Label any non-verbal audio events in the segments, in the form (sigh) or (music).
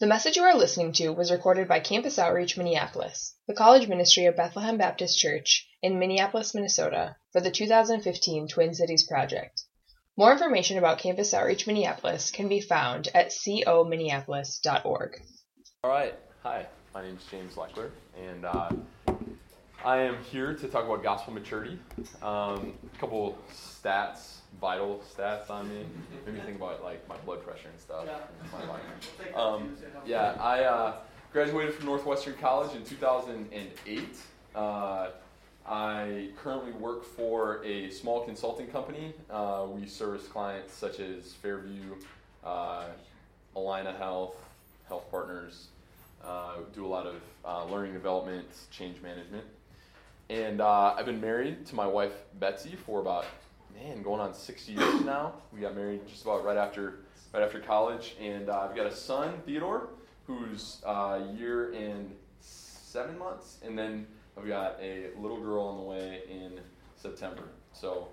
The message you are listening to was recorded by Campus Outreach Minneapolis, the college ministry of Bethlehem Baptist Church in Minneapolis, Minnesota, for the 2015 Twin Cities Project. More information about Campus Outreach Minneapolis can be found at cominneapolis.org. All right. Hi, my name is James Lecheler, and uh, I am here to talk about gospel maturity. Um, a couple stats, vital stats on me. Made me think about like my blood pressure and stuff. Yeah. Um, yeah, I uh, graduated from Northwestern College in 2008. Uh, I currently work for a small consulting company. Uh, we service clients such as Fairview, uh, Allina Health, Health Partners. Uh, do a lot of uh, learning development, change management. And uh, I've been married to my wife Betsy for about man, going on six years now. We got married just about right after right after college, and uh, I've got a son Theodore who's a uh, year and seven months, and then I've got a little girl on the way in September. So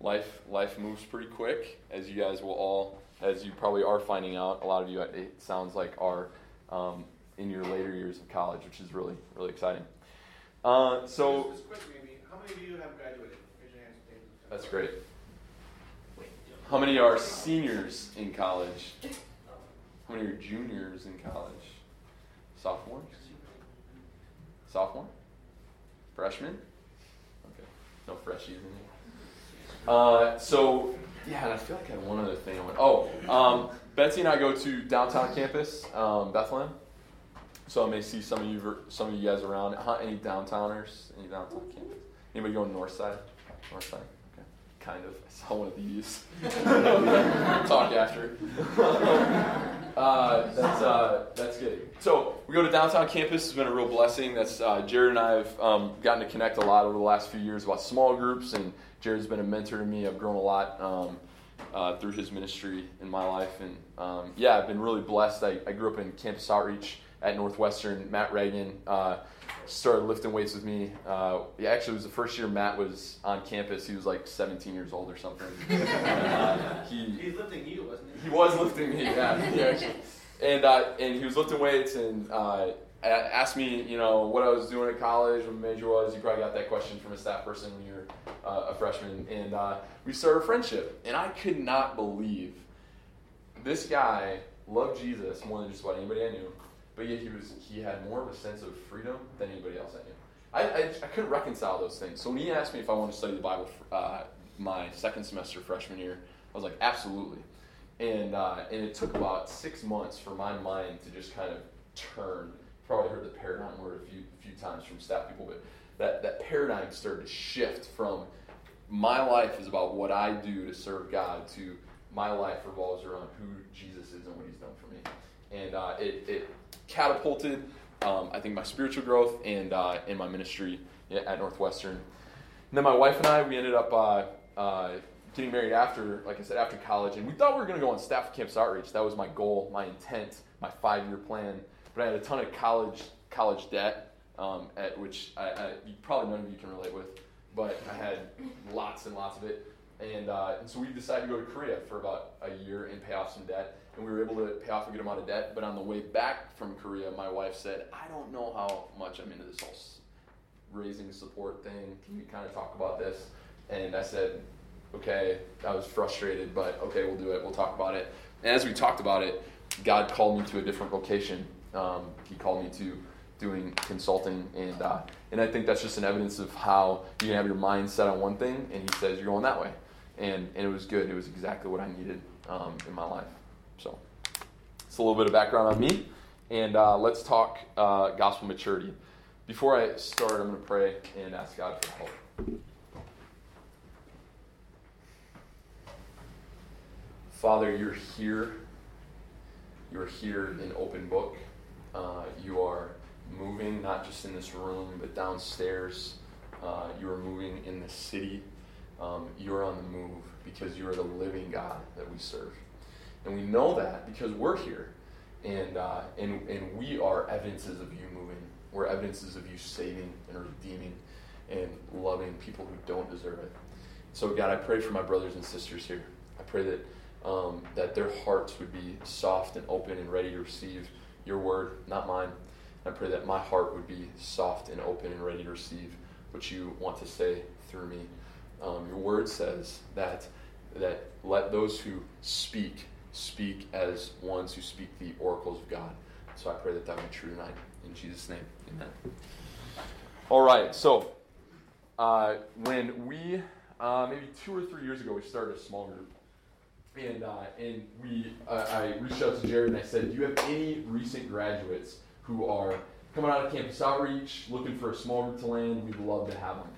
life life moves pretty quick, as you guys will all, as you probably are finding out. A lot of you, it sounds like, are um, in your later years of college, which is really really exciting. Uh, so, just, just quick, maybe, how many of you have graduated? That's great. How many are seniors in college? How many are juniors in college? Sophomores? Sophomore? Freshman? Okay, no freshies in here. Uh, so, yeah, and I feel like I had one other thing I want. Oh, um, Betsy and I go to downtown campus, um, Bethlehem. So I may see some of you, some of you guys around. Any downtowners? Any downtown campus? Anybody going north side? North side Okay. kind of. I saw one of these. (laughs) Talk after. (laughs) uh, that's uh, that's good. So we go to downtown campus. It's been a real blessing. That's uh, Jared and I have um, gotten to connect a lot over the last few years about small groups, and Jared's been a mentor to me. I've grown a lot. Um, uh, through his ministry in my life, and um, yeah, I've been really blessed. I, I, grew up in campus outreach at Northwestern. Matt Reagan uh, started lifting weights with me. Uh, yeah, actually, it was the first year Matt was on campus. He was like 17 years old or something. (laughs) uh, he, he was lifting you, wasn't he? He was lifting me, yeah. (laughs) yeah and, uh, and he was lifting weights and uh, asked me, you know, what I was doing at college, what my major was. You probably got that question from a staff person when you're uh, a freshman. And uh, we started a friendship. And I could not believe this guy loved Jesus more than just about anybody I knew but yet he was he had more of a sense of freedom than anybody else I knew. I, I, I couldn't reconcile those things. So when he asked me if I wanted to study the Bible for, uh, my second semester freshman year, I was like, absolutely. And uh, and it took about six months for my mind to just kind of turn. Probably heard the paradigm word a few few times from staff people, but that that paradigm started to shift from my life is about what I do to serve God to my life revolves around who Jesus is and what He's done for me. And uh, it, it catapulted, um, I think, my spiritual growth and uh, in my ministry at Northwestern. And then my wife and I, we ended up uh, uh, getting married after, like I said, after college. And we thought we were going to go on staff campus outreach. That was my goal, my intent, my five-year plan. But I had a ton of college college debt, um, at which I, I, probably none of you can relate with. But I had lots and lots of it. And, uh, and so we decided to go to Korea for about a year and pay off some debt and we were able to pay off a good amount of debt. But on the way back from Korea, my wife said, I don't know how much I'm into this whole raising support thing. Can we kind of talk about this? And I said, okay, I was frustrated, but okay, we'll do it. We'll talk about it. And as we talked about it, God called me to a different vocation. Um, he called me to doing consulting, and uh, and I think that's just an evidence of how you can have your mind set on one thing, and He says you're going that way, and and it was good. It was exactly what I needed um, in my life. So, it's a little bit of background on me, and uh, let's talk uh, gospel maturity. Before I start, I'm going to pray and ask God for help. Father, you're here. You're here in open book. Uh, you are moving, not just in this room, but downstairs. Uh, you are moving in the city. Um, you're on the move because you are the living God that we serve. And we know that because we're here. And, uh, and, and we are evidences of you moving. We're evidences of you saving and redeeming and loving people who don't deserve it. So, God, I pray for my brothers and sisters here. I pray that, um, that their hearts would be soft and open and ready to receive your word, not mine. I pray that my heart would be soft and open and ready to receive what you want to say through me. Um, your word says that that let those who speak speak as ones who speak the oracles of God. So I pray that that be true tonight. In Jesus' name, amen. All right, so uh, when we, uh, maybe two or three years ago, we started a small group. And, uh, and we, uh, I reached out to Jared and I said, Do you have any recent graduates who are coming out of campus outreach, looking for a small group to land? We'd love to have them.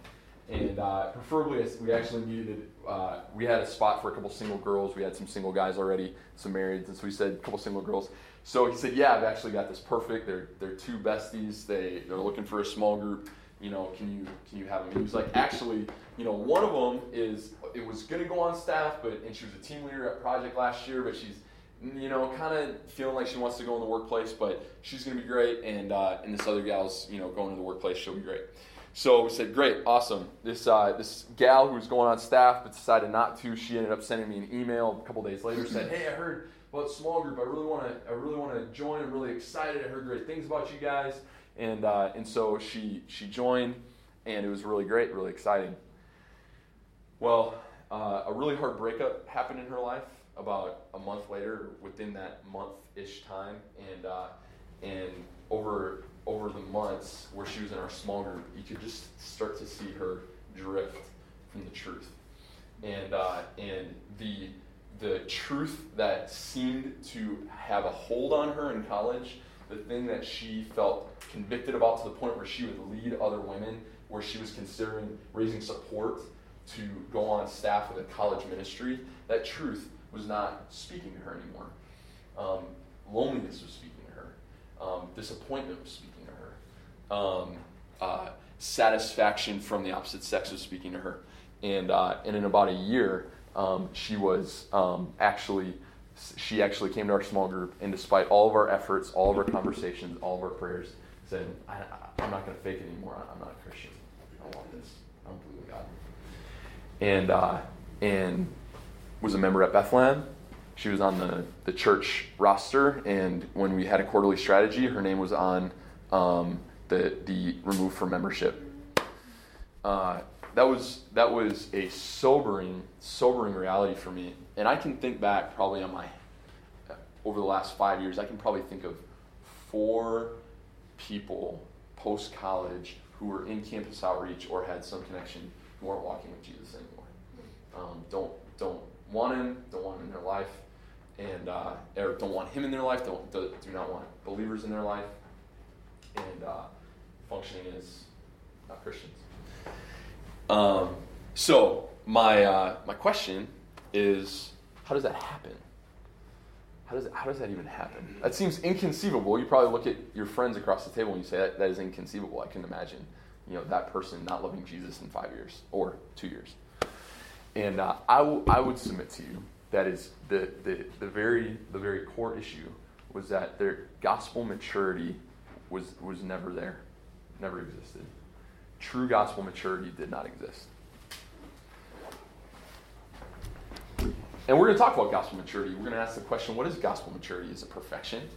And uh, preferably, we actually needed, uh, we had a spot for a couple single girls. We had some single guys already, some marrieds. And so we said, a couple single girls. So he said, Yeah, I've actually got this perfect. They're, they're two besties. They, they're looking for a small group you know, can you can you have them? And he was like, actually, you know, one of them is it was to go on staff, but and she was a team leader at Project last year, but she's you know kind of feeling like she wants to go in the workplace, but she's going to be great, and uh, and this other gal's you know going to the workplace, she'll be great. So we said, great, awesome. This uh, this gal who was going on staff but decided not to, she ended up sending me an email a couple days later, said, hey, I heard about small group. I really want to I really want to join. I'm really excited. I heard great things about you guys and uh, and so she she joined, and it was really great, really exciting. Well, uh, a really hard breakup happened in her life about a month later, within that month-ish time, and uh, and over over the months where she was in our small group, you could just start to see her drift from the truth, and uh, and the the truth that seemed to have a hold on her in college the thing that she felt convicted about to the point where she would lead other women, where she was considering raising support to go on staff with a college ministry, that truth was not speaking to her anymore. Um, loneliness was speaking to her. Um, disappointment was speaking. Um, uh, satisfaction from the opposite sex was speaking to her. And, uh, and in about a year, um, she was um, actually she actually came to our small group, and despite all of our efforts, all of our conversations, all of our prayers, said, I, am not going to fake it anymore. I'm not a Christian. I want this. I don't believe in God. And, uh, and was a member at Bethlehem. She was on the, the church roster, and when we had a quarterly strategy, her name was on um, the, the removed from membership. Uh, that was that was a sobering sobering reality for me. And i can think back probably on my over the last five years i can probably think of four people post college who were in campus outreach or had some connection who weren't walking with jesus anymore. Um, don't don't want him don't want him in their life. And uh, or don't want him in their life don't do, do not want believers in their life. And uh, functioning as uh, christians um, so my uh, my question is, how does that happen? How does, how does that even happen? That seems inconceivable. You probably look at your friends across the table and you say that, that is inconceivable. I can imagine, you know, that person not loving Jesus in five years or two years. And uh, I, w- I would submit to you that is the, the, the very the very core issue was that their gospel maturity was was never there, never existed true gospel maturity did not exist. And we're going to talk about gospel maturity. We're going to ask the question what is gospel maturity? Is it perfection?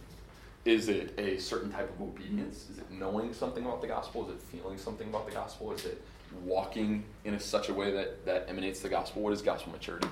Is it a certain type of obedience? Is it knowing something about the gospel? Is it feeling something about the gospel? Is it walking in a, such a way that, that emanates the gospel? What is gospel maturity?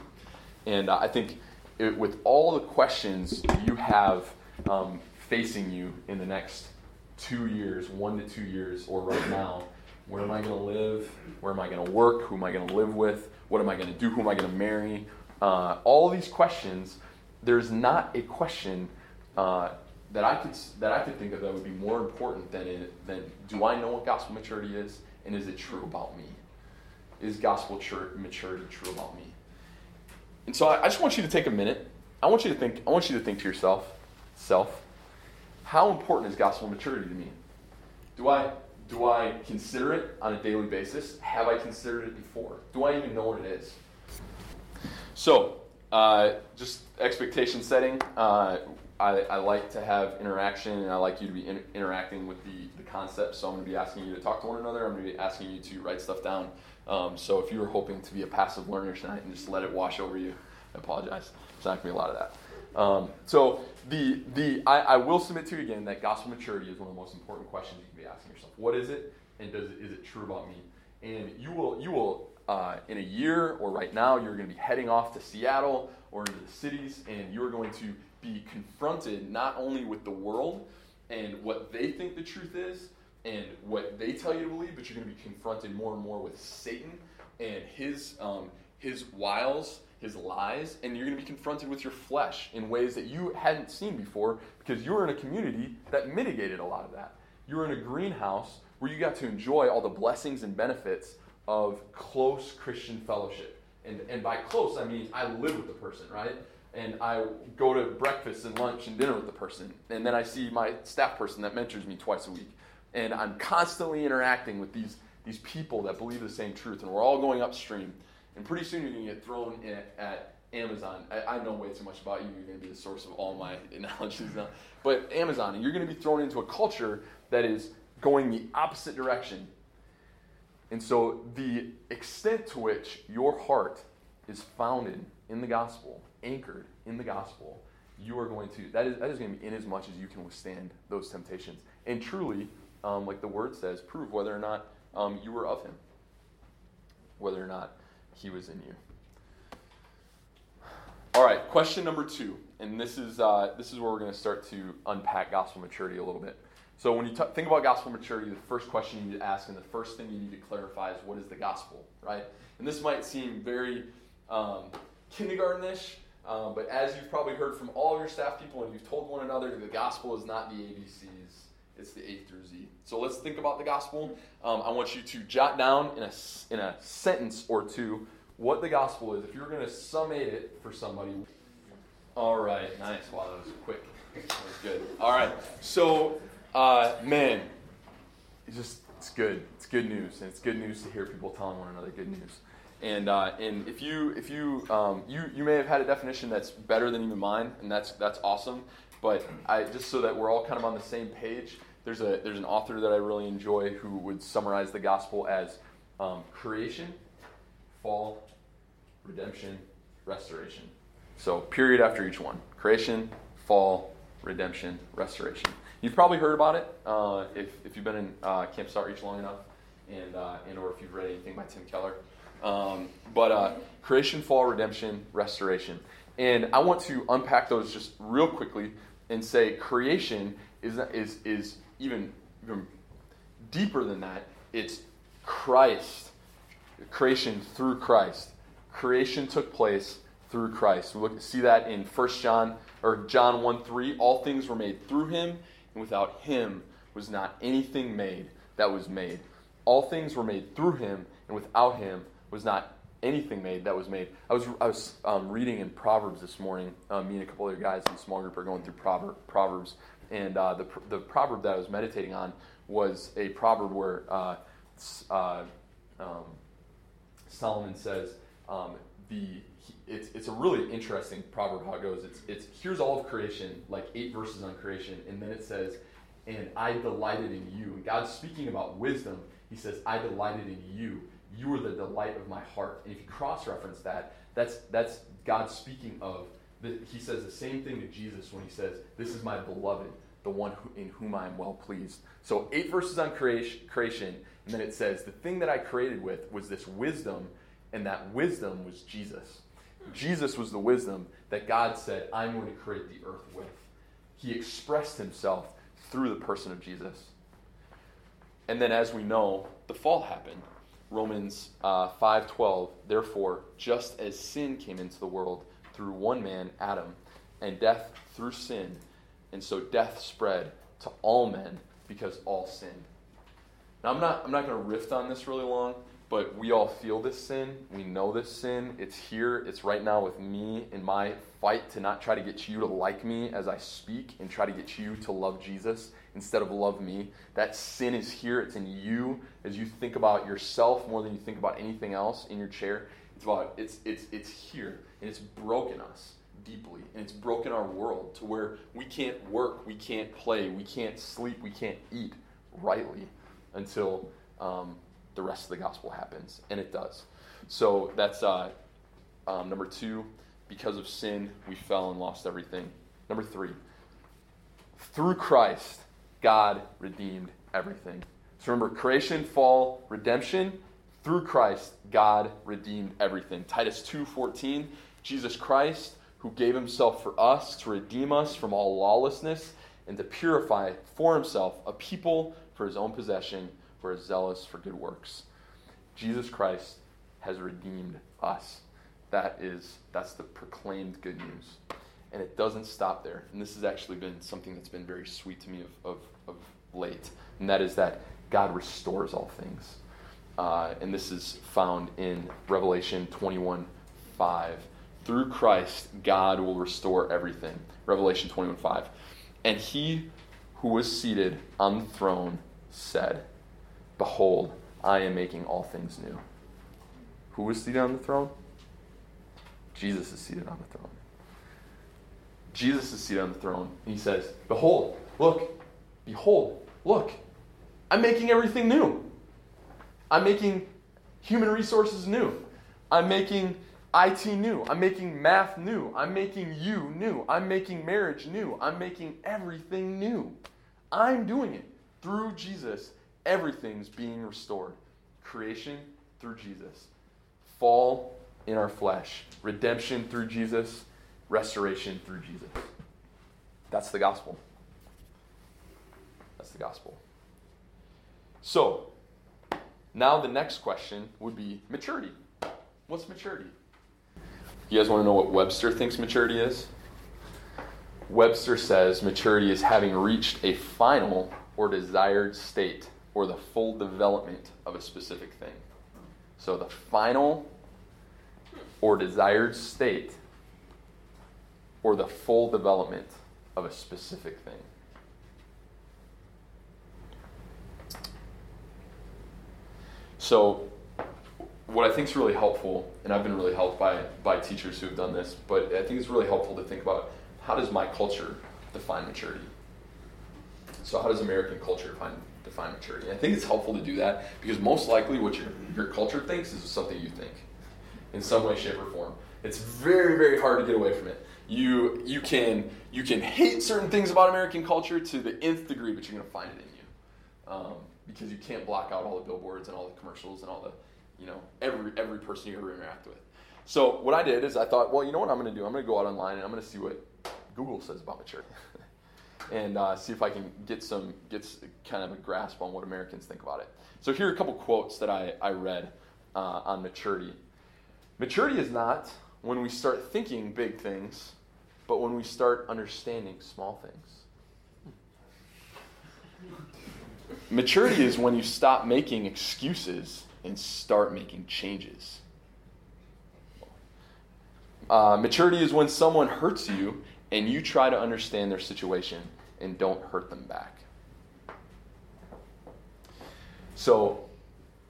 And uh, I think it, with all the questions you have um, facing you in the next two years, one to two years, or right now, where am I going to live? Where am I going to work? Who am I going to live with? What am I going to do? Who am I going to marry? Uh, all these questions, there's not a question uh, that I could that I could think of that would be more important than it, than do I know what gospel maturity is and is it true about me? Is gospel maturity true about me? And so I, I just want you to take a minute. I want you to think. I want you to think to yourself, self, how important is gospel maturity to me? Do I do I consider it on a daily basis? Have I considered it before? Do I even know what it is? So, uh, just expectation setting. Uh, I, I, like to have interaction and I like you to be in, interacting with the, the concept. So, I'm going to be asking you to talk to one another. I'm going to be asking you to write stuff down. Um, so, if you were hoping to be a passive learner tonight and just let it wash over you, I apologize. There's not going to be a lot of that. Um, so the the I, I, will submit to you again that gospel maturity is one of the most important questions you can be asking yourself. What is it, and does is it true about me? And you will you will uh, in a year or right now you're going to be heading off to Seattle or into the cities, and you are going to be confronted not only with the world and what they think the truth is and what they tell you to believe, but you're going to be confronted more and more with Satan and his um, his wiles, his lies, and you're going to be confronted with your flesh in ways that you hadn't seen before because you were in a community that mitigated a lot of that. You were in a greenhouse where you got to enjoy all the blessings and benefits of close Christian fellowship. And, and by close, I mean I live with the person, right? And I go to breakfast and lunch and dinner with the person. And then I see my staff person that mentors me twice a week. And I'm constantly interacting with these, these people that believe the same truth. And we're all going upstream. And pretty soon you're going to get thrown at, at Amazon. I, I, know way too much about you. You're going to be the source of all my (laughs) analogies now. But Amazon, and you're going to be thrown into a culture that is going the opposite direction. And so the extent to which your heart is founded in the gospel, anchored in the gospel, you are going to, that is, that is going to be in as much as you can withstand those temptations. And truly, um, like the word says, prove whether or not um, you were of him, whether or not he was in you. All right, question number two, and this is uh, this is where we're going to start to unpack gospel maturity a little bit. So when you t- think about gospel maturity, the first question you need to ask and the first thing you need to clarify is what is the gospel, right? And this might seem very um, kindergartenish, um, but as you've probably heard from all of your staff people and you've told one another, the gospel is not the ABCs, it's the A through Z. So let's think about the gospel. Um, I want you to jot down in a, in a sentence or two what the gospel is. If you're going to summate it for somebody. All right, nice. Wow, that was quick. That was good. All right, so uh, man, it's just it's good. It's good news, and it's good news to hear people telling one another good news. And uh, and if you if you um, you you may have had a definition that's better than even mine, and that's that's awesome. But I just so that we're all kind of on the same page. There's a there's an author that I really enjoy who would summarize the gospel as um, creation, fall, redemption, restoration. So period after each one: creation, fall, redemption, restoration. You've probably heard about it uh, if, if you've been in uh, Campus Outreach long enough, and, uh, and or if you've read anything by Tim Keller. Um, but uh, creation, fall, redemption, restoration. And I want to unpack those just real quickly and say creation is, is, is even, even deeper than that. It's Christ. Creation through Christ. Creation took place through Christ. We look see that in 1 John or John 1 3. All things were made through him, and without him was not anything made that was made. All things were made through him, and without him was not anything made that was made. I was, I was um, reading in Proverbs this morning. Um, me and a couple other guys in a small group are going through proverb, Proverbs, and uh, the, the proverb that I was meditating on was a proverb where uh, uh, um, Solomon says, um, the it's, it's a really interesting proverb how it goes. It's, it's here's all of creation, like eight verses on creation, and then it says, and I delighted in you. And God's speaking about wisdom. He says, I delighted in you. You are the delight of my heart. And if you cross reference that, that's, that's God speaking of, the, he says the same thing to Jesus when he says, This is my beloved, the one who, in whom I am well pleased. So, eight verses on creation, creation, and then it says, The thing that I created with was this wisdom, and that wisdom was Jesus. Jesus was the wisdom that God said, I'm going to create the earth with. He expressed himself through the person of Jesus. And then, as we know, the fall happened. Romans uh, 5:12. Therefore, just as sin came into the world through one man, Adam, and death through sin, and so death spread to all men because all sinned. Now, I'm not I'm not going to riff on this really long, but we all feel this sin. We know this sin. It's here. It's right now with me in my fight to not try to get you to like me as I speak and try to get you to love Jesus instead of love me. That sin is here. It's in you as you think about yourself more than you think about anything else in your chair. It's about it's it's it's here and it's broken us deeply and it's broken our world to where we can't work, we can't play, we can't sleep, we can't eat rightly until um, the rest of the gospel happens, and it does. So that's uh, um, number two. because of sin, we fell and lost everything. Number three, through Christ, God redeemed everything. So remember, creation, fall, redemption. Through Christ, God redeemed everything. Titus 2:14, Jesus Christ, who gave himself for us to redeem us from all lawlessness and to purify for himself a people for his own possession, for are zealous for good works. Jesus Christ has redeemed us. That is that's the proclaimed good news. And it doesn't stop there. And this has actually been something that's been very sweet to me of, of, of late. And that is that God restores all things. Uh, and this is found in Revelation 21 5. Through Christ, God will restore everything. Revelation 21 5. And he who was seated on the throne said, Behold, I am making all things new. Who was seated on the throne? Jesus is seated on the throne. Jesus is seated on the throne. And he says, Behold, look, behold, look, I'm making everything new. I'm making human resources new. I'm making IT new. I'm making math new. I'm making you new. I'm making marriage new. I'm making everything new. I'm doing it through Jesus. Everything's being restored. Creation through Jesus. Fall in our flesh. Redemption through Jesus. Restoration through Jesus. That's the gospel. That's the gospel. So, now the next question would be maturity. What's maturity? You guys want to know what Webster thinks maturity is? Webster says maturity is having reached a final or desired state or the full development of a specific thing. So the final or desired state or the full development of a specific thing. So, what I think is really helpful, and I've been really helped by, by teachers who have done this, but I think it's really helpful to think about how does my culture define maturity? So, how does American culture define, define maturity? And I think it's helpful to do that because most likely what your, your culture thinks is something you think in some way, shape, or form. It's very, very hard to get away from it. You, you, can, you can hate certain things about American culture to the nth degree, but you're going to find it in you. Um, because you can't block out all the billboards and all the commercials and all the, you know, every, every person you ever interact with. So what I did is I thought, well, you know what I'm going to do? I'm going to go out online and I'm going to see what Google says about maturity. (laughs) and uh, see if I can get some get kind of a grasp on what Americans think about it. So here are a couple quotes that I, I read uh, on maturity. Maturity is not when we start thinking big things, but when we start understanding small things. Maturity is when you stop making excuses and start making changes. Uh, maturity is when someone hurts you and you try to understand their situation and don't hurt them back. So,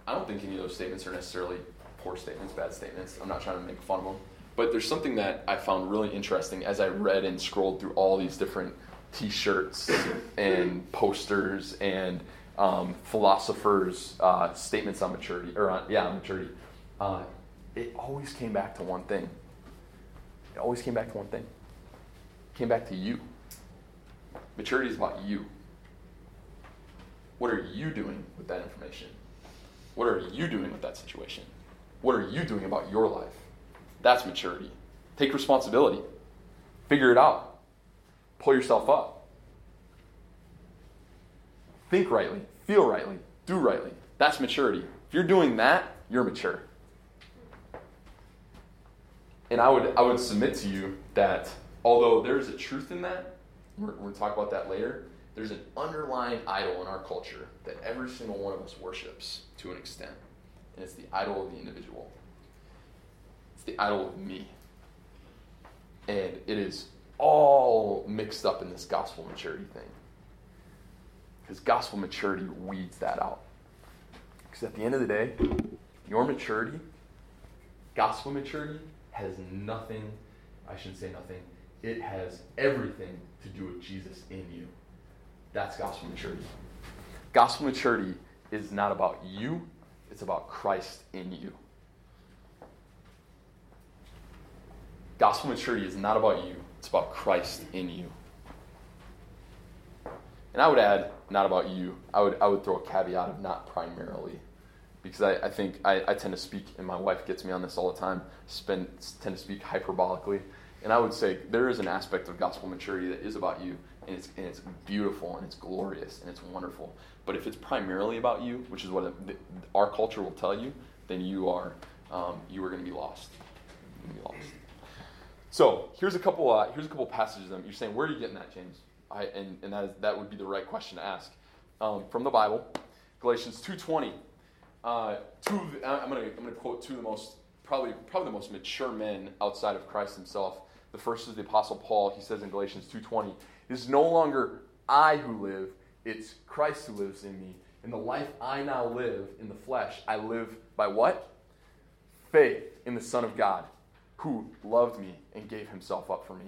I don't think any of those statements are necessarily poor statements, bad statements. I'm not trying to make fun of them. But there's something that I found really interesting as I read and scrolled through all these different t shirts (laughs) and posters and um, philosophers' uh, statements on maturity, or on, yeah, on maturity. Uh, it always came back to one thing. It always came back to one thing. It came back to you. Maturity is about you. What are you doing with that information? What are you doing with that situation? What are you doing about your life? That's maturity. Take responsibility. Figure it out. Pull yourself up. Think rightly. Feel rightly. Do rightly. That's maturity. If you're doing that, you're mature. And I would, I would submit to you that although there's a truth in that, we're, we're going to talk about that later, there's an underlying idol in our culture that every single one of us worships to an extent. And it's the idol of the individual the idol of me. And it is all mixed up in this gospel maturity thing. Because gospel maturity weeds that out. Because at the end of the day, your maturity, gospel maturity, has nothing, I shouldn't say nothing, it has everything to do with Jesus in you. That's gospel maturity. Gospel maturity is not about you, it's about Christ in you. Gospel maturity is not about you, it's about Christ in you. And I would add, not about you. I would, I would throw a caveat of not primarily. Because I, I think I, I tend to speak, and my wife gets me on this all the time, spend, tend to speak hyperbolically. And I would say there is an aspect of gospel maturity that is about you, and it's, and it's beautiful, and it's glorious, and it's wonderful. But if it's primarily about you, which is what it, our culture will tell you, then you are, um, you are going to be lost. You're going to be lost. So here's a couple. Uh, here's a couple passages. That you're saying, where are you getting that, James? I, and and that, is, that would be the right question to ask um, from the Bible, Galatians 2:20. Uh, two. I'm gonna I'm gonna quote two of the most probably probably the most mature men outside of Christ himself. The first is the Apostle Paul. He says in Galatians 2:20, "It is no longer I who live; it's Christ who lives in me. In the life I now live in the flesh, I live by what? Faith in the Son of God." Who loved me and gave himself up for me.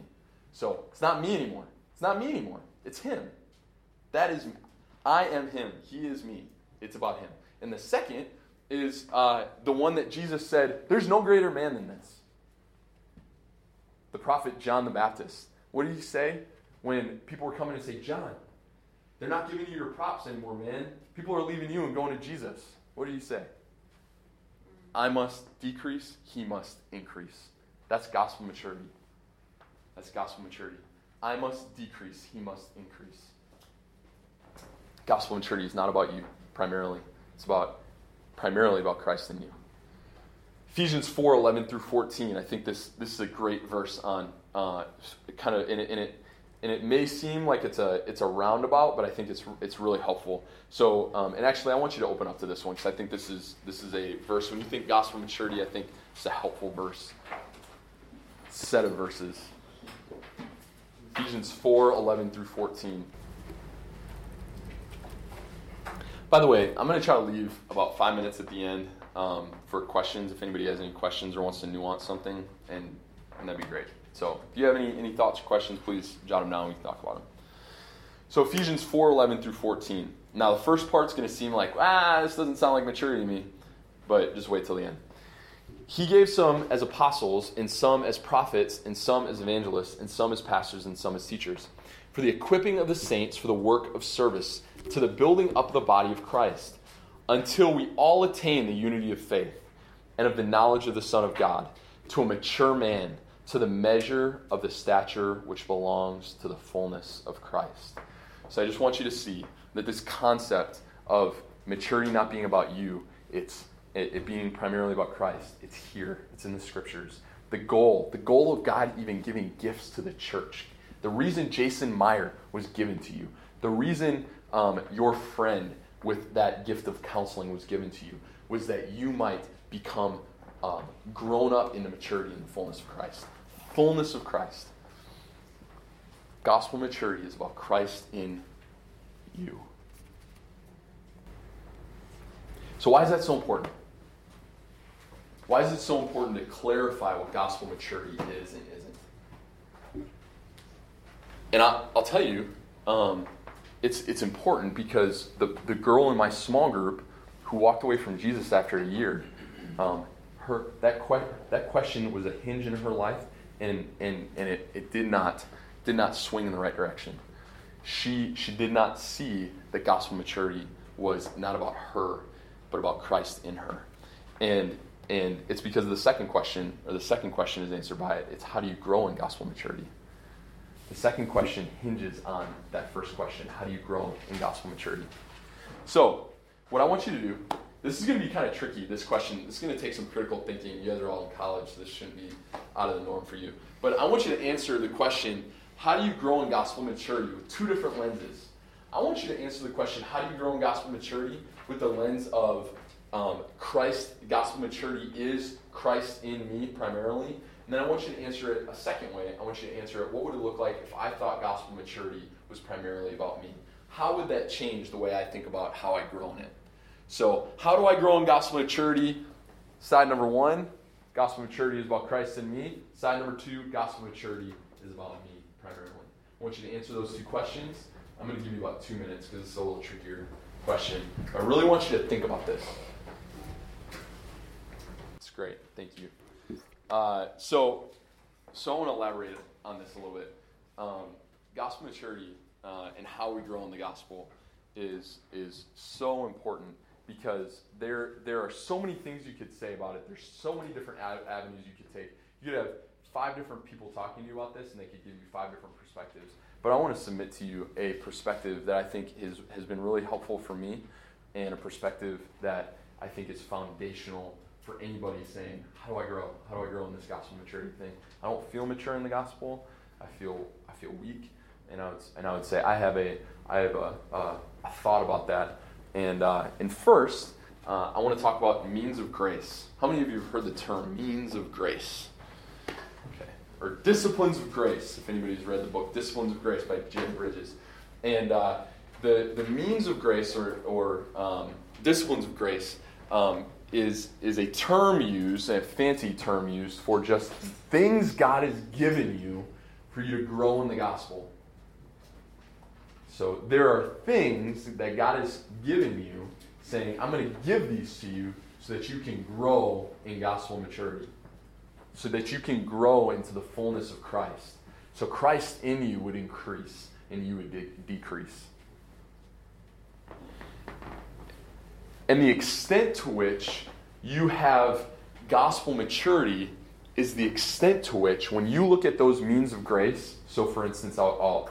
So it's not me anymore. It's not me anymore. It's him. That is me. I am him. He is me. It's about him. And the second is uh, the one that Jesus said, There's no greater man than this. The prophet John the Baptist. What did he say when people were coming and say, John, they're not giving you your props anymore, man. People are leaving you and going to Jesus. What did he say? I must decrease, he must increase. That's gospel maturity. That's gospel maturity. I must decrease, he must increase. Gospel maturity is not about you primarily. It's about primarily about Christ in you. Ephesians 4 11 through 14. I think this, this is a great verse on uh, kind of in it, in it and it may seem like it's a it's a roundabout, but I think it's it's really helpful. So, um, and actually, I want you to open up to this one because I think this is this is a verse. When you think gospel maturity, I think it's a helpful verse set of verses. Ephesians 4 11 through 14. By the way, I'm going to try to leave about five minutes at the end um, for questions if anybody has any questions or wants to nuance something, and, and that'd be great. So if you have any, any thoughts or questions, please jot them down and we can talk about them. So Ephesians 4 11 through 14. Now, the first part's going to seem like, ah, this doesn't sound like maturity to me, but just wait till the end. He gave some as apostles, and some as prophets, and some as evangelists, and some as pastors, and some as teachers, for the equipping of the saints for the work of service, to the building up of the body of Christ, until we all attain the unity of faith and of the knowledge of the Son of God, to a mature man, to the measure of the stature which belongs to the fullness of Christ. So I just want you to see that this concept of maturity not being about you, it's it, it being primarily about Christ. It's here, it's in the scriptures. The goal, the goal of God even giving gifts to the church. The reason Jason Meyer was given to you, the reason um, your friend with that gift of counseling was given to you, was that you might become um, grown up into maturity in the fullness of Christ. Fullness of Christ. Gospel maturity is about Christ in you. So, why is that so important? Why is it so important to clarify what gospel maturity is and isn't? And I, will tell you, um, it's, it's important because the, the girl in my small group who walked away from Jesus after a year, um, her, that, que- that question was a hinge in her life, and, and, and it, it did, not, did not swing in the right direction. She, she did not see that gospel maturity was not about her, but about Christ in her. And and it's because of the second question, or the second question is answered by it. It's how do you grow in gospel maturity? The second question hinges on that first question how do you grow in gospel maturity? So, what I want you to do, this is going to be kind of tricky, this question. This is going to take some critical thinking. You guys are all in college, so this shouldn't be out of the norm for you. But I want you to answer the question how do you grow in gospel maturity with two different lenses? I want you to answer the question how do you grow in gospel maturity with the lens of um, Christ, gospel maturity is Christ in me primarily. And then I want you to answer it a second way. I want you to answer it what would it look like if I thought gospel maturity was primarily about me? How would that change the way I think about how I grow in it? So, how do I grow in gospel maturity? Side number one, gospel maturity is about Christ in me. Side number two, gospel maturity is about me primarily. I want you to answer those two questions. I'm going to give you about two minutes because it's a little trickier question. I really want you to think about this great. Thank you. Uh, so, so I want to elaborate on this a little bit. Um, gospel maturity uh, and how we grow in the gospel is is so important because there there are so many things you could say about it. There's so many different avenues you could take. You could have five different people talking to you about this, and they could give you five different perspectives. But I want to submit to you a perspective that I think is, has been really helpful for me, and a perspective that I think is foundational for anybody saying, "How do I grow? How do I grow in this gospel maturity thing?" I don't feel mature in the gospel. I feel I feel weak, and I would and I would say I have a I have a, a, a thought about that, and uh, and first uh, I want to talk about means of grace. How many of you have heard the term means of grace? Okay, or disciplines of grace. If anybody's read the book Disciplines of Grace by Jim Bridges, and uh, the the means of grace or or um, disciplines of grace. Um, is, is a term used, a fancy term used for just things God has given you for you to grow in the gospel. So there are things that God has given you, saying, I'm going to give these to you so that you can grow in gospel maturity, so that you can grow into the fullness of Christ. So Christ in you would increase and you would de- decrease. And the extent to which you have gospel maturity is the extent to which, when you look at those means of grace, so for instance, i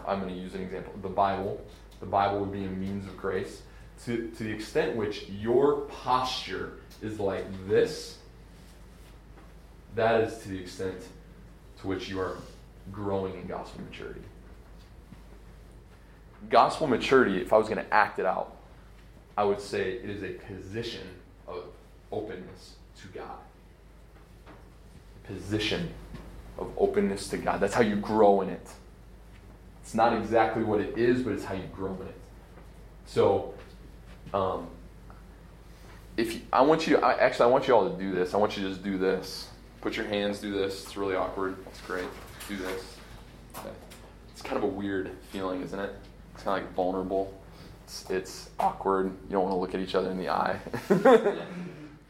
am going to use an example the Bible. The Bible would be a means of grace. To, to the extent which your posture is like this, that is to the extent to which you are growing in gospel maturity. Gospel maturity, if I was going to act it out, I would say it is a position of openness to God. Position of openness to God. That's how you grow in it. It's not exactly what it is, but it's how you grow in it. So, um, if you, I want you, I, actually, I want you all to do this. I want you to just do this. Put your hands, do this. It's really awkward. It's great. Do this. Okay. It's kind of a weird feeling, isn't it? It's kind of like vulnerable. It's, it's awkward. You don't want to look at each other in the eye. (laughs)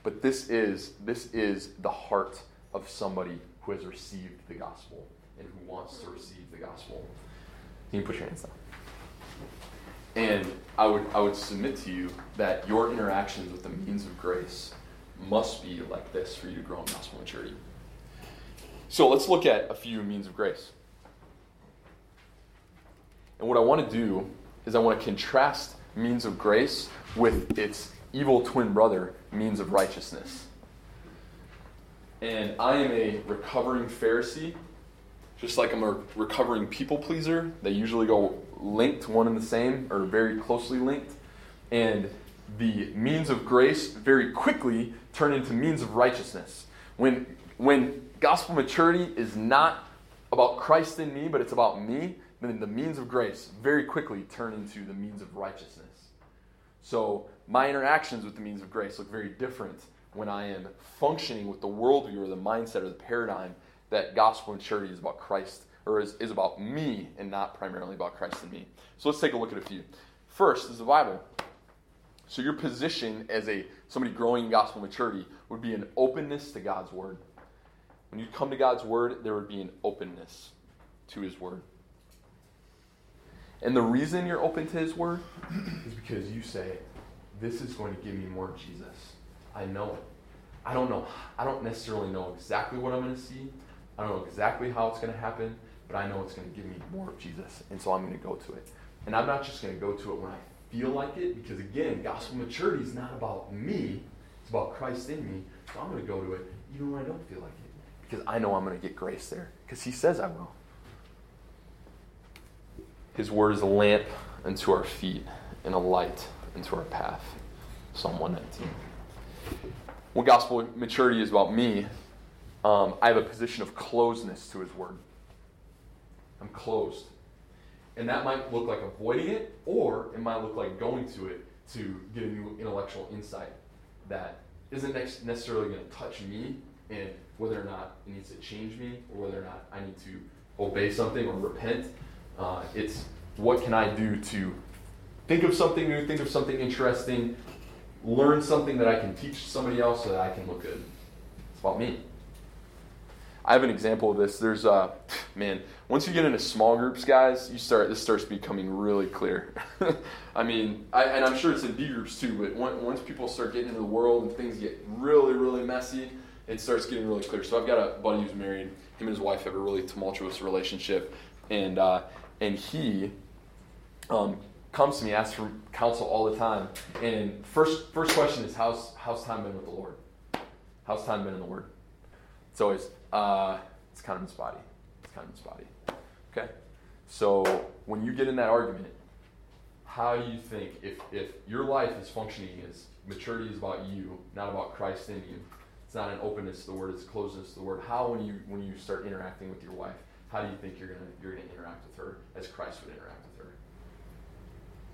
but this is this is the heart of somebody who has received the gospel and who wants to receive the gospel. Can you put your hands down? And I would I would submit to you that your interactions with the means of grace must be like this for you to grow in gospel maturity. So let's look at a few means of grace. And what I want to do is I want to contrast means of grace with its evil twin brother, means of righteousness. And I am a recovering Pharisee, just like I'm a recovering people pleaser. They usually go linked, one and the same, or very closely linked. And the means of grace very quickly turn into means of righteousness. When, when gospel maturity is not about Christ in me, but it's about me, then the means of grace very quickly turn into the means of righteousness. So my interactions with the means of grace look very different when I am functioning with the worldview or the mindset or the paradigm that gospel maturity is about Christ or is, is about me and not primarily about Christ and me. So let's take a look at a few. First is the Bible. So your position as a somebody growing in gospel maturity would be an openness to God's word. When you come to God's word, there would be an openness to his word. And the reason you're open to His Word (clears throat) is because you say, This is going to give me more Jesus. I know it. I don't know. I don't necessarily know exactly what I'm going to see. I don't know exactly how it's going to happen, but I know it's going to give me more of Jesus. And so I'm going to go to it. And I'm not just going to go to it when I feel like it, because again, gospel maturity is not about me, it's about Christ in me. So I'm going to go to it even when I don't feel like it, because I know I'm going to get grace there, because He says I will. His word is a lamp unto our feet and a light unto our path. Psalm 119. When gospel maturity is about me, um, I have a position of closeness to His word. I'm closed. And that might look like avoiding it, or it might look like going to it to get a new intellectual insight that isn't necessarily going to touch me and whether or not it needs to change me or whether or not I need to obey something or repent. Uh, it's what can I do to think of something new, think of something interesting, learn something that I can teach somebody else so that I can look good. It's about me. I have an example of this. There's uh (sighs) man, once you get into small groups, guys, you start this starts becoming really clear. (laughs) I mean, I, and I'm sure it's in D groups too. But once people start getting into the world and things get really, really messy, it starts getting really clear. So I've got a buddy who's married. Him and his wife have a really tumultuous relationship, and uh, and he um, comes to me, asks for counsel all the time. And first first question is, how's how's time been with the Lord? How's time been in the Word? It's always uh, it's kind of spotty. It's kind of spotty. Okay, so when you get in that argument, how do you think if if your life is functioning as maturity is about you, not about Christ in you? It's not an openness to the word, it's closeness to the word. How when you when you start interacting with your wife, how do you think you're gonna you're gonna interact with her as Christ would interact with her?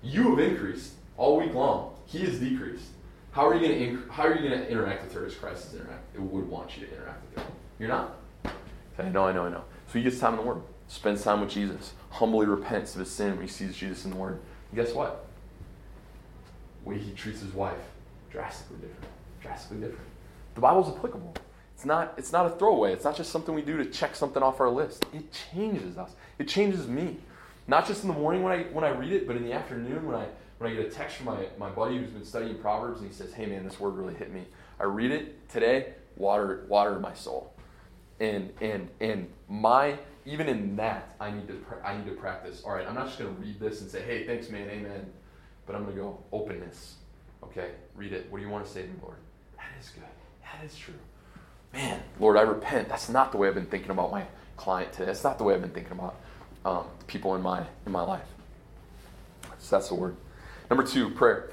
You have increased all week long. He has decreased. How are you gonna inc- how are you gonna interact with her as Christ is interact would want you to interact with her? You're not. Okay, I know, I know, I know. So he gets time in the Word, spends time with Jesus, humbly repents of his sin when he sees Jesus in the Word. And guess what? The way he treats his wife, drastically different. Drastically different. The Bible's applicable. It's not, it's not a throwaway. It's not just something we do to check something off our list. It changes us. It changes me. Not just in the morning when I when I read it, but in the afternoon when I when I get a text from my, my buddy who's been studying Proverbs and he says, Hey man, this word really hit me. I read it today, water water my soul. And and and my even in that I need to I need to practice. All right, I'm not just gonna read this and say, Hey, thanks man, amen. But I'm gonna go openness. Okay, read it. What do you want to say to me, Lord? That is good. That is true. Man, Lord, I repent. That's not the way I've been thinking about my client today. That's not the way I've been thinking about um, people in my in my life. So that's the word. Number two, prayer.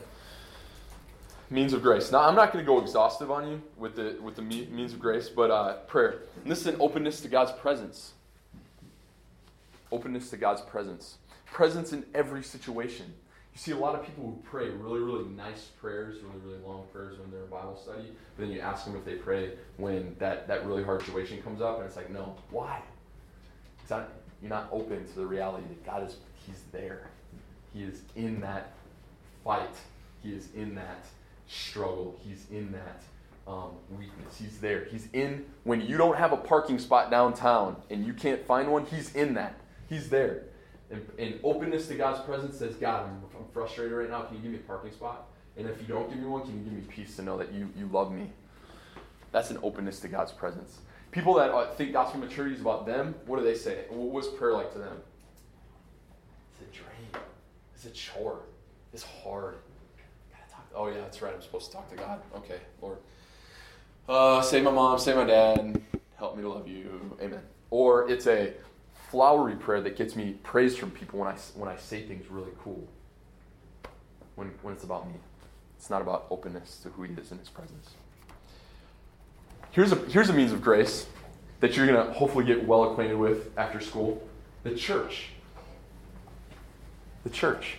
Means of grace. Now, I'm not going to go exhaustive on you with the with the means of grace, but uh, prayer. And this is an openness to God's presence. Openness to God's presence. Presence in every situation. See a lot of people who pray really, really nice prayers, really, really long prayers when they're in Bible study, but then you ask them if they pray when that, that really hard situation comes up, and it's like, no. Why? It's not, you're not open to the reality that God is, He's there. He is in that fight. He is in that struggle. He's in that um, weakness. He's there. He's in, when you don't have a parking spot downtown and you can't find one, He's in that. He's there. And, and openness to God's presence says, God, I'm frustrated right now. Can you give me a parking spot? And if you don't give me one, can you give me peace to know that you, you love me? That's an openness to God's presence. People that uh, think gospel maturity is about them, what do they say? What was prayer like to them? It's a drain. It's a chore. It's hard. Oh, yeah, that's right. I'm supposed to talk to God. Okay, Lord. Uh, save my mom, save my dad, help me to love you. Amen. Or it's a flowery prayer that gets me praise from people when I, when I say things really cool. When, when it's about me. It's not about openness to who He is in His presence. Here's a, here's a means of grace that you're going to hopefully get well acquainted with after school the church. The church.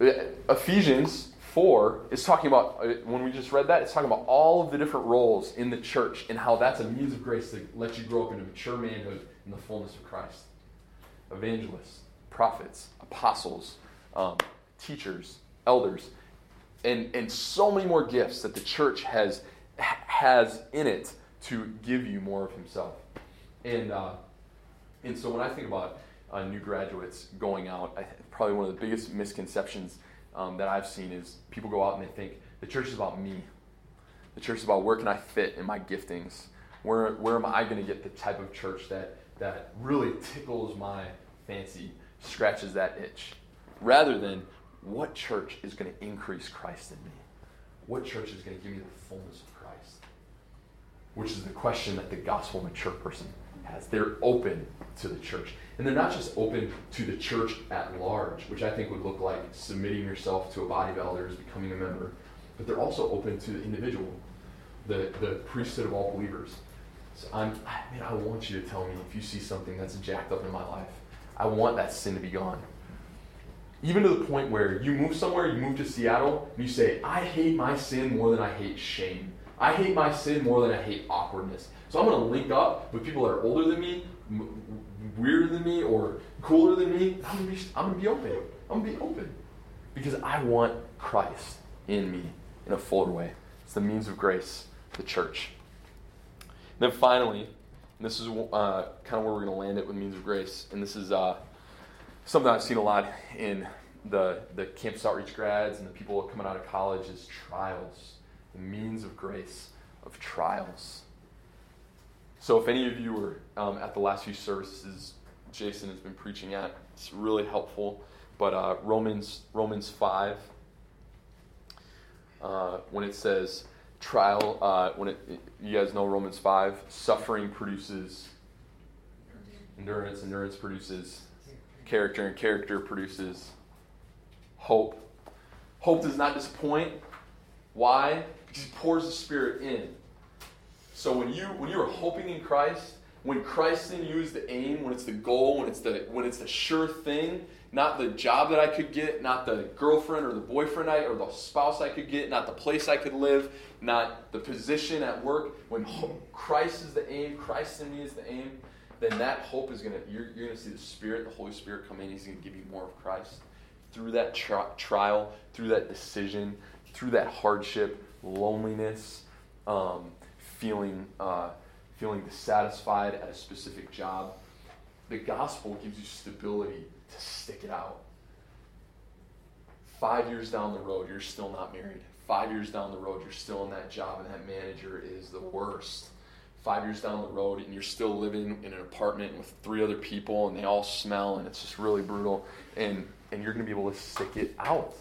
Ephesians 4 is talking about, uh, when we just read that, it's talking about all of the different roles in the church and how that's a means of grace to let you grow up into mature manhood in the fullness of Christ. Evangelists, prophets, apostles, um, teachers, elders, and, and so many more gifts that the church has, has in it to give you more of Himself. And, uh, and so when I think about uh, new graduates going out, I, probably one of the biggest misconceptions um, that I've seen is people go out and they think the church is about me. The church is about where can I fit in my giftings? Where, where am I going to get the type of church that, that really tickles my fancy, scratches that itch? Rather than what church is going to increase Christ in me? What church is going to give me the fullness of Christ? Which is the question that the gospel mature person has. They're open to the church. And they're not just open to the church at large, which I think would look like submitting yourself to a body of elders, becoming a member, but they're also open to the individual, the, the priesthood of all believers. So I'm, man, I want you to tell me if you see something that's jacked up in my life. I want that sin to be gone. Even to the point where you move somewhere, you move to Seattle, and you say, I hate my sin more than I hate shame. I hate my sin more than I hate awkwardness. So I'm going to link up with people that are older than me, weirder than me, or cooler than me. I'm going to be, open. I'm going to be open. Because I want Christ in me in a fuller way. It's the means of grace, the church. then finally, and this is uh, kind of where we're going to land it with means of grace. And this is uh, something I've seen a lot in the, the campus outreach grads and the people coming out of college is trials, the means of grace of trials. So if any of you were um, at the last few services, Jason has been preaching at, it's really helpful. But uh, Romans Romans five, uh, when it says trial, uh, when it you guys know Romans five, suffering produces endurance, endurance produces character, and character produces hope. Hope does not disappoint. Why? Because he pours the Spirit in. So when you when you are hoping in Christ, when Christ in you is the aim, when it's the goal, when it's the when it's the sure thing, not the job that I could get, not the girlfriend or the boyfriend I or the spouse I could get, not the place I could live, not the position at work. When Christ is the aim, Christ in me is the aim, then that hope is gonna you're, you're gonna see the Spirit, the Holy Spirit come in. He's gonna give you more of Christ through that tri- trial, through that decision, through that hardship, loneliness, um, feeling uh, feeling dissatisfied at a specific job. The gospel gives you stability to stick it out. Five years down the road, you're still not married. Five years down the road, you're still in that job, and that manager is the worst. Five years down the road, and you're still living in an apartment with three other people, and they all smell, and it's just really brutal. And, and you're going to be able to stick it out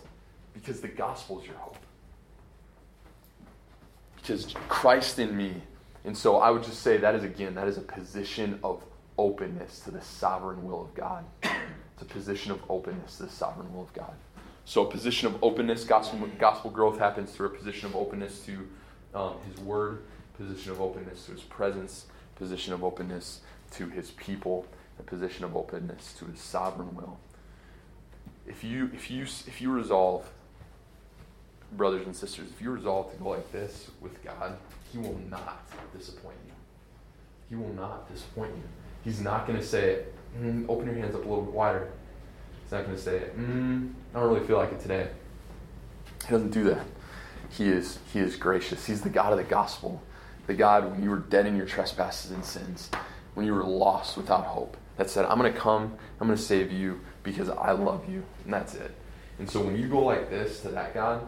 because the gospel is your hope. Because Christ in me. And so I would just say that is, again, that is a position of openness to the sovereign will of God. It's a position of openness to the sovereign will of God. So, a position of openness, gospel, gospel growth happens through a position of openness to um, His Word, position of openness to His presence, position of openness to His people, a position of openness to His sovereign will. If you, if you, if you resolve, brothers and sisters, if you resolve to go like this with God, He will not disappoint you. He will not disappoint you. He's not going to say, mm, open your hands up a little bit wider. He's not going to say, mm, I don't really feel like it today. He doesn't do that. He is, he is gracious. He's the God of the gospel. The God when you were dead in your trespasses and sins, when you were lost without hope, that said, I'm going to come, I'm going to save you because I love you. And that's it. And so when you go like this to that God,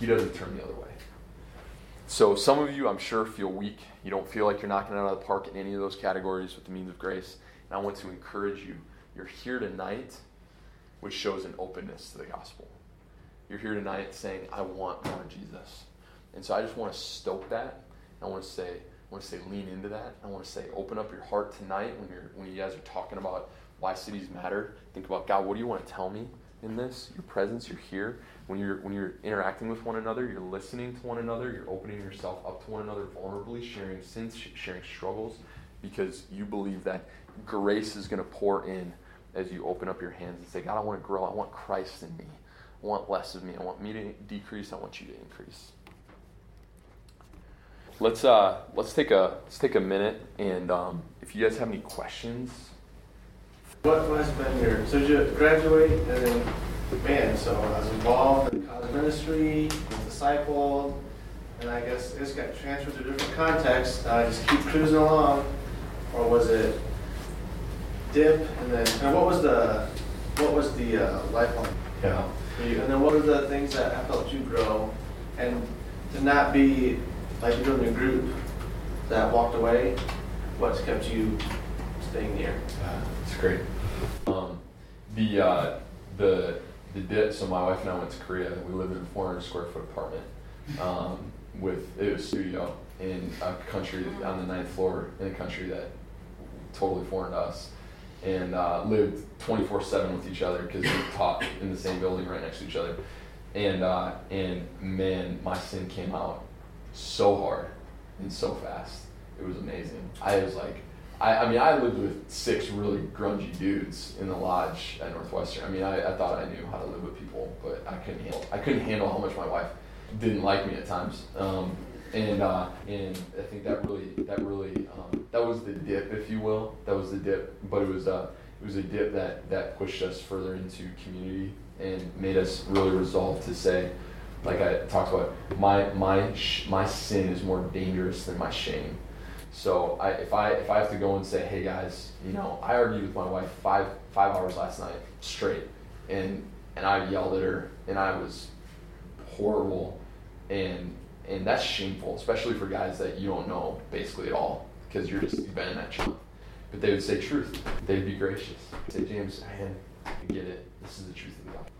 he doesn't turn the other way. So some of you, I'm sure, feel weak. You don't feel like you're knocking it out of the park in any of those categories with the means of grace. And I want to encourage you. You're here tonight, which shows an openness to the gospel. You're here tonight saying, I want more Jesus. And so I just want to stoke that. I want to say, I want to say lean into that. I want to say open up your heart tonight when you're when you guys are talking about why cities matter. Think about God, what do you want to tell me in this? Your presence, you're here. When you're when you're interacting with one another, you're listening to one another, you're opening yourself up to one another vulnerably, sharing sins, sharing struggles, because you believe that grace is going to pour in as you open up your hands and say, God, I want to grow. I want Christ in me. I want less of me. I want me to decrease. I want you to increase. Let's uh, let's take a let's take a minute, and um, if you guys have any questions. What has been your so you graduate and then man? So I was involved in college ministry, was discipled, and I guess it just got transferred to different contexts. I uh, just keep cruising along, or was it dip and then and what was the what was the uh, lifeline? Yeah. And then what are the things that have helped you grow and to not be like you're in a group that walked away? What's kept you staying here? Yeah, it's great. Um, the uh, the the dip. So my wife and I went to Korea. We lived in a 400 square foot apartment um, with it was studio in a country on the ninth floor in a country that totally foreign to us and uh, lived 24 7 with each other because we taught in the same building right next to each other. And, uh, and man, my sin came out so hard and so fast. It was amazing. I was like, I, I mean, I lived with six really grungy dudes in the lodge at Northwestern. I mean, I, I thought I knew how to live with people, but I couldn't handle. I couldn't handle how much my wife didn't like me at times. Um, and uh, and I think that really that really um, that was the dip, if you will. That was the dip, but it was uh, it was a dip that that pushed us further into community and made us really resolve to say, like I talked about, my my sh- my sin is more dangerous than my shame. So I, if I if I have to go and say, hey guys, you know, I argued with my wife five five hours last night straight, and and I yelled at her, and I was horrible, and and that's shameful, especially for guys that you don't know basically at all, because you're just you've been in that. But they would say truth. They'd be gracious. Say, James, man, I get it. This is the truth of the gospel.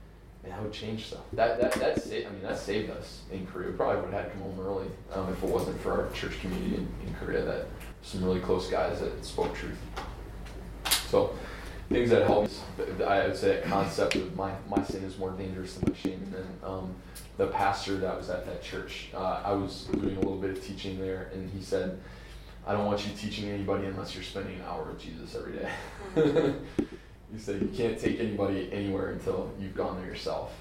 And that would change stuff. That that that sa- I mean that saved us in Korea. We probably would have had to come home early um, if it wasn't for our church community in, in Korea. That some really close guys that spoke truth. So things that help. I would say that concept of my my sin is more dangerous than my shame. And then um, the pastor that was at that church, uh, I was doing a little bit of teaching there, and he said, "I don't want you teaching anybody unless you're spending an hour with Jesus every day." (laughs) he say "You can't take anybody anywhere until you've gone there yourself,"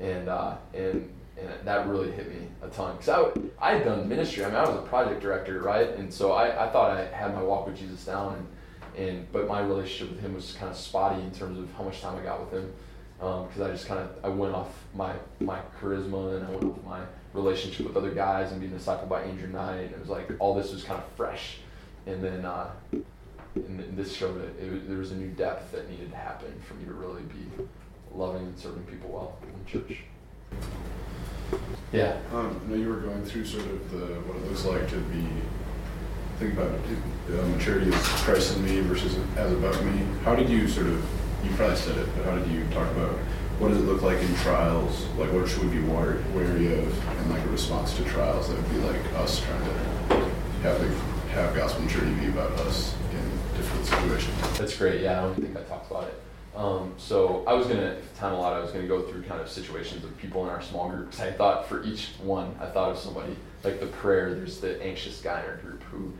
and uh, and and that really hit me a ton because I, I had done ministry. I mean, I was a project director, right? And so I, I thought I had my walk with Jesus down, and, and but my relationship with him was kind of spotty in terms of how much time I got with him because um, I just kind of I went off my my charisma and I went off my relationship with other guys and being discipled by Andrew Knight. And it was like all this was kind of fresh, and then uh, and, and this showed it. it there was a new depth that needed to happen for me to really be loving and serving people well in church. Yeah. Um, I know you were going through sort of the what it looks like to be think about uh, maturity as Christ in me versus as about me. How did you sort of you probably said it, but how did you talk about what does it look like in trials? Like what should we be wary, wary of and like a response to trials that would be like us trying to have the, have gospel maturity be about us different. That's great. Yeah, I don't think I talked about it. Um, so I was gonna time a lot. I was gonna go through kind of situations of people in our small groups. I thought for each one, I thought of somebody like the prayer. There's the anxious guy in our group who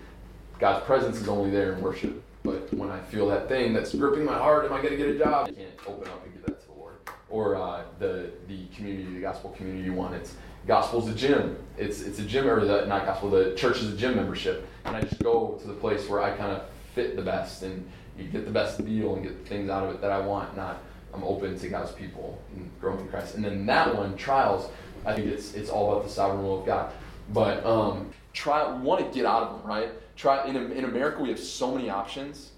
God's presence is only there in worship. But when I feel that thing that's gripping my heart, am I gonna get a job? I can't open up and give that to the Lord. Or uh, the the community, the gospel community one. It's gospel's a gym. It's it's a gym or the not gospel. The church is a gym membership, and I just go to the place where I kind of fit the best and you get the best deal and get things out of it that I want. Not I'm open to God's people and growing in Christ. And then that one, trials. I think it's it's all about the sovereign will of God. But um, try want to get out of them, right? Try in in America we have so many options,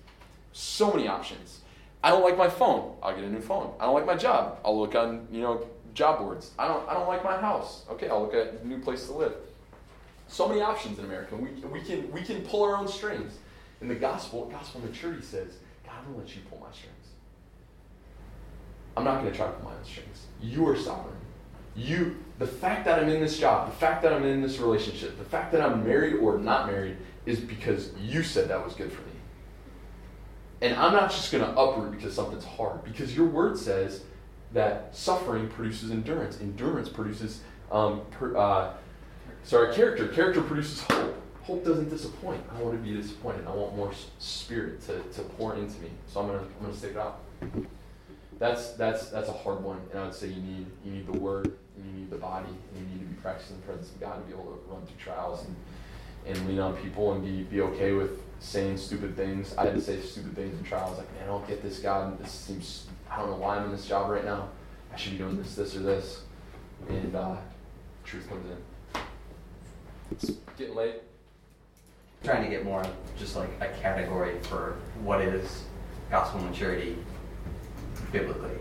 so many options. I don't like my phone. I'll get a new phone. I don't like my job. I'll look on you know job boards. I don't I don't like my house. Okay, I'll look at a new place to live. So many options in America. We, we can we can pull our own strings. In the gospel, gospel maturity says, God, to let you pull my strings. I'm not going to try to pull my own strings. You are sovereign. You, the fact that I'm in this job, the fact that I'm in this relationship, the fact that I'm married or not married is because you said that was good for me. And I'm not just going to uproot because something's hard, because your word says that suffering produces endurance. Endurance produces, um, per, uh, sorry, character. Character produces hope hope doesn't disappoint. I want to be disappointed. I want more spirit to, to pour into me. So I'm gonna I'm gonna stick it out. That's that's that's a hard one, and I would say you need you need the word, and you need the body, and you need to be practicing the presence of God to be able to run through trials and and lean on people and be be okay with saying stupid things. I had to say stupid things in trials, like man, I don't get this God. This seems I don't know why I'm in this job right now. I should be doing this, this, or this, and uh, truth comes in. It's getting late trying to get more just like a category for what is gospel maturity biblically.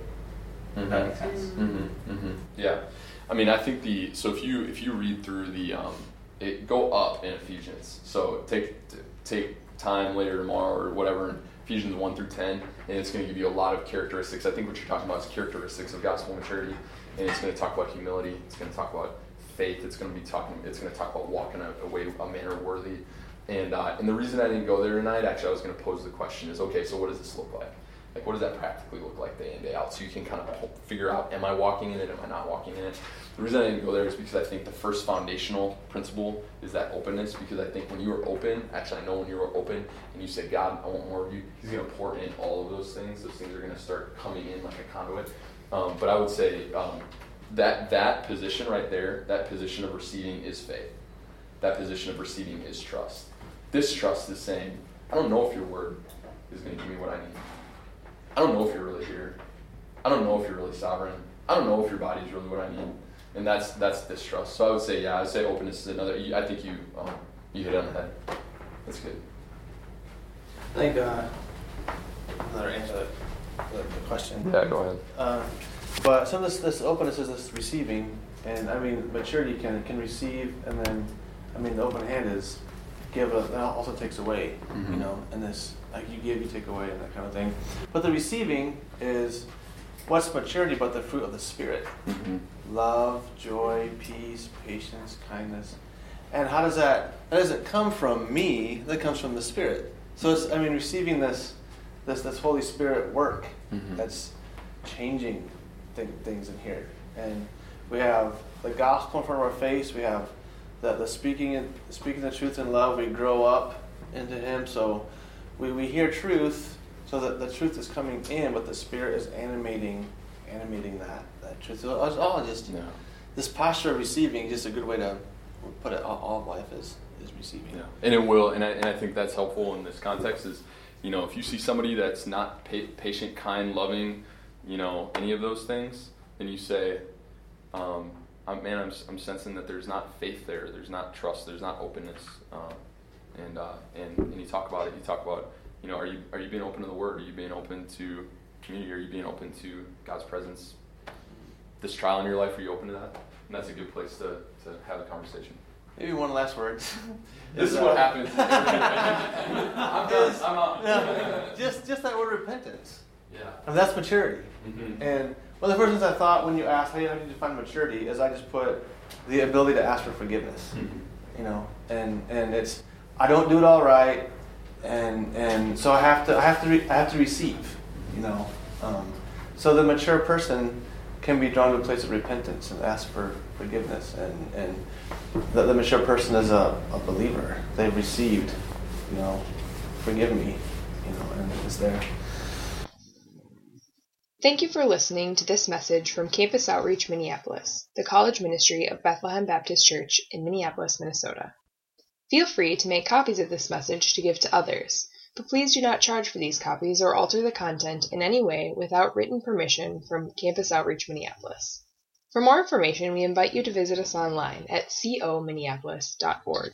If that makes sense. Mm-hmm, mm-hmm. Yeah, I mean, I think the so if you if you read through the um, it go up in Ephesians. So take take time later tomorrow or whatever. In Ephesians one through ten, and it's going to give you a lot of characteristics. I think what you're talking about is characteristics of gospel maturity, and it's going to talk about humility. It's going to talk about faith. It's going to be talking. It's going to talk about walking a, a way, a manner worthy and, uh, and the reason I didn't go there tonight, actually, I was going to pose the question is okay, so what does this look like? Like, what does that practically look like day in, day out? So you can kind of figure out, am I walking in it, am I not walking in it? The reason I didn't go there is because I think the first foundational principle is that openness, because I think when you are open, actually, I know when you are open and you say, God, I want more of you, He's going to pour in all of those things. Those things are going to start coming in like a conduit. Um, but I would say um, that that position right there, that position of receiving is faith. That position of receiving is trust this trust is saying, I don't know if your word is going to give me what I need. I don't know if you're really here. I don't know if you're really sovereign. I don't know if your body is really what I need. And that's that's distrust. So I would say, yeah, I would say openness is another. I think you um, you hit it on the head. That's good. I think, uh, another answer to the question. Yeah, go ahead. Uh, but some of this, this openness is this receiving, and I mean, maturity can can receive, and then, I mean, the open hand is give, a, that also takes away, Mhm. you know, and this like you give, you take away, and that kind of thing. But the receiving is what's maturity, but the fruit of the spirit: Mm-hmm. love, joy, peace, patience, kindness. And how does that? That doesn't come from me. That comes from the Spirit. So it's, I mean, receiving this, this, this Holy Spirit work Mhm. that's changing th- things in here. And we have the gospel in front of our face. We have the, the speaking speaking the truth in love. We grow up into Him. So we, we hear truth. So that the truth is coming in, but the Spirit is animating animating that that truth. So it's all just Yeah. this posture of receiving is just a good way to put it. All, all of life is is receiving. Yeah, and it will, and I, and I think that's helpful in this context. Is you know, if you see somebody that's not pa- patient, kind, loving, you know, any of those things, then you say, um, I'm, "Man, I'm, I'm sensing that there's not faith there. There's not trust. There's not openness." Um, and uh, and and you talk about it. You talk about, you know, are you are you being open to the Word? Are you being open to community? Are you being open to God's presence? This trial in your life, are you open to that? And that's a good place to, to have a conversation. Maybe one last word. (laughs) This is uh, what happens. (laughs) I'm done. I'm out. (laughs) No, just just that word repentance. Yeah. And that's maturity. Mhm. And one of the first things I thought when you asked how do you, define maturity is I just put the ability to ask for forgiveness. Mhm. You know, and and it's I don't do it all right, and and so I have to I have to re, I have to receive. You know, um, so the mature person can be drawn to a place of repentance and ask for forgiveness, and and the, the mature person is a, a believer. They've received, you know, forgive me, you know, and it's there. Thank you for listening to this message from Campus Outreach Minneapolis, the college ministry of Bethlehem Baptist Church in Minneapolis, Minnesota. Feel free to make copies of this message to give to others, but please do not charge for these copies or alter the content in any way without written permission from Campus Outreach Minneapolis. For more information, we invite you to visit us online at cominneapolis.org.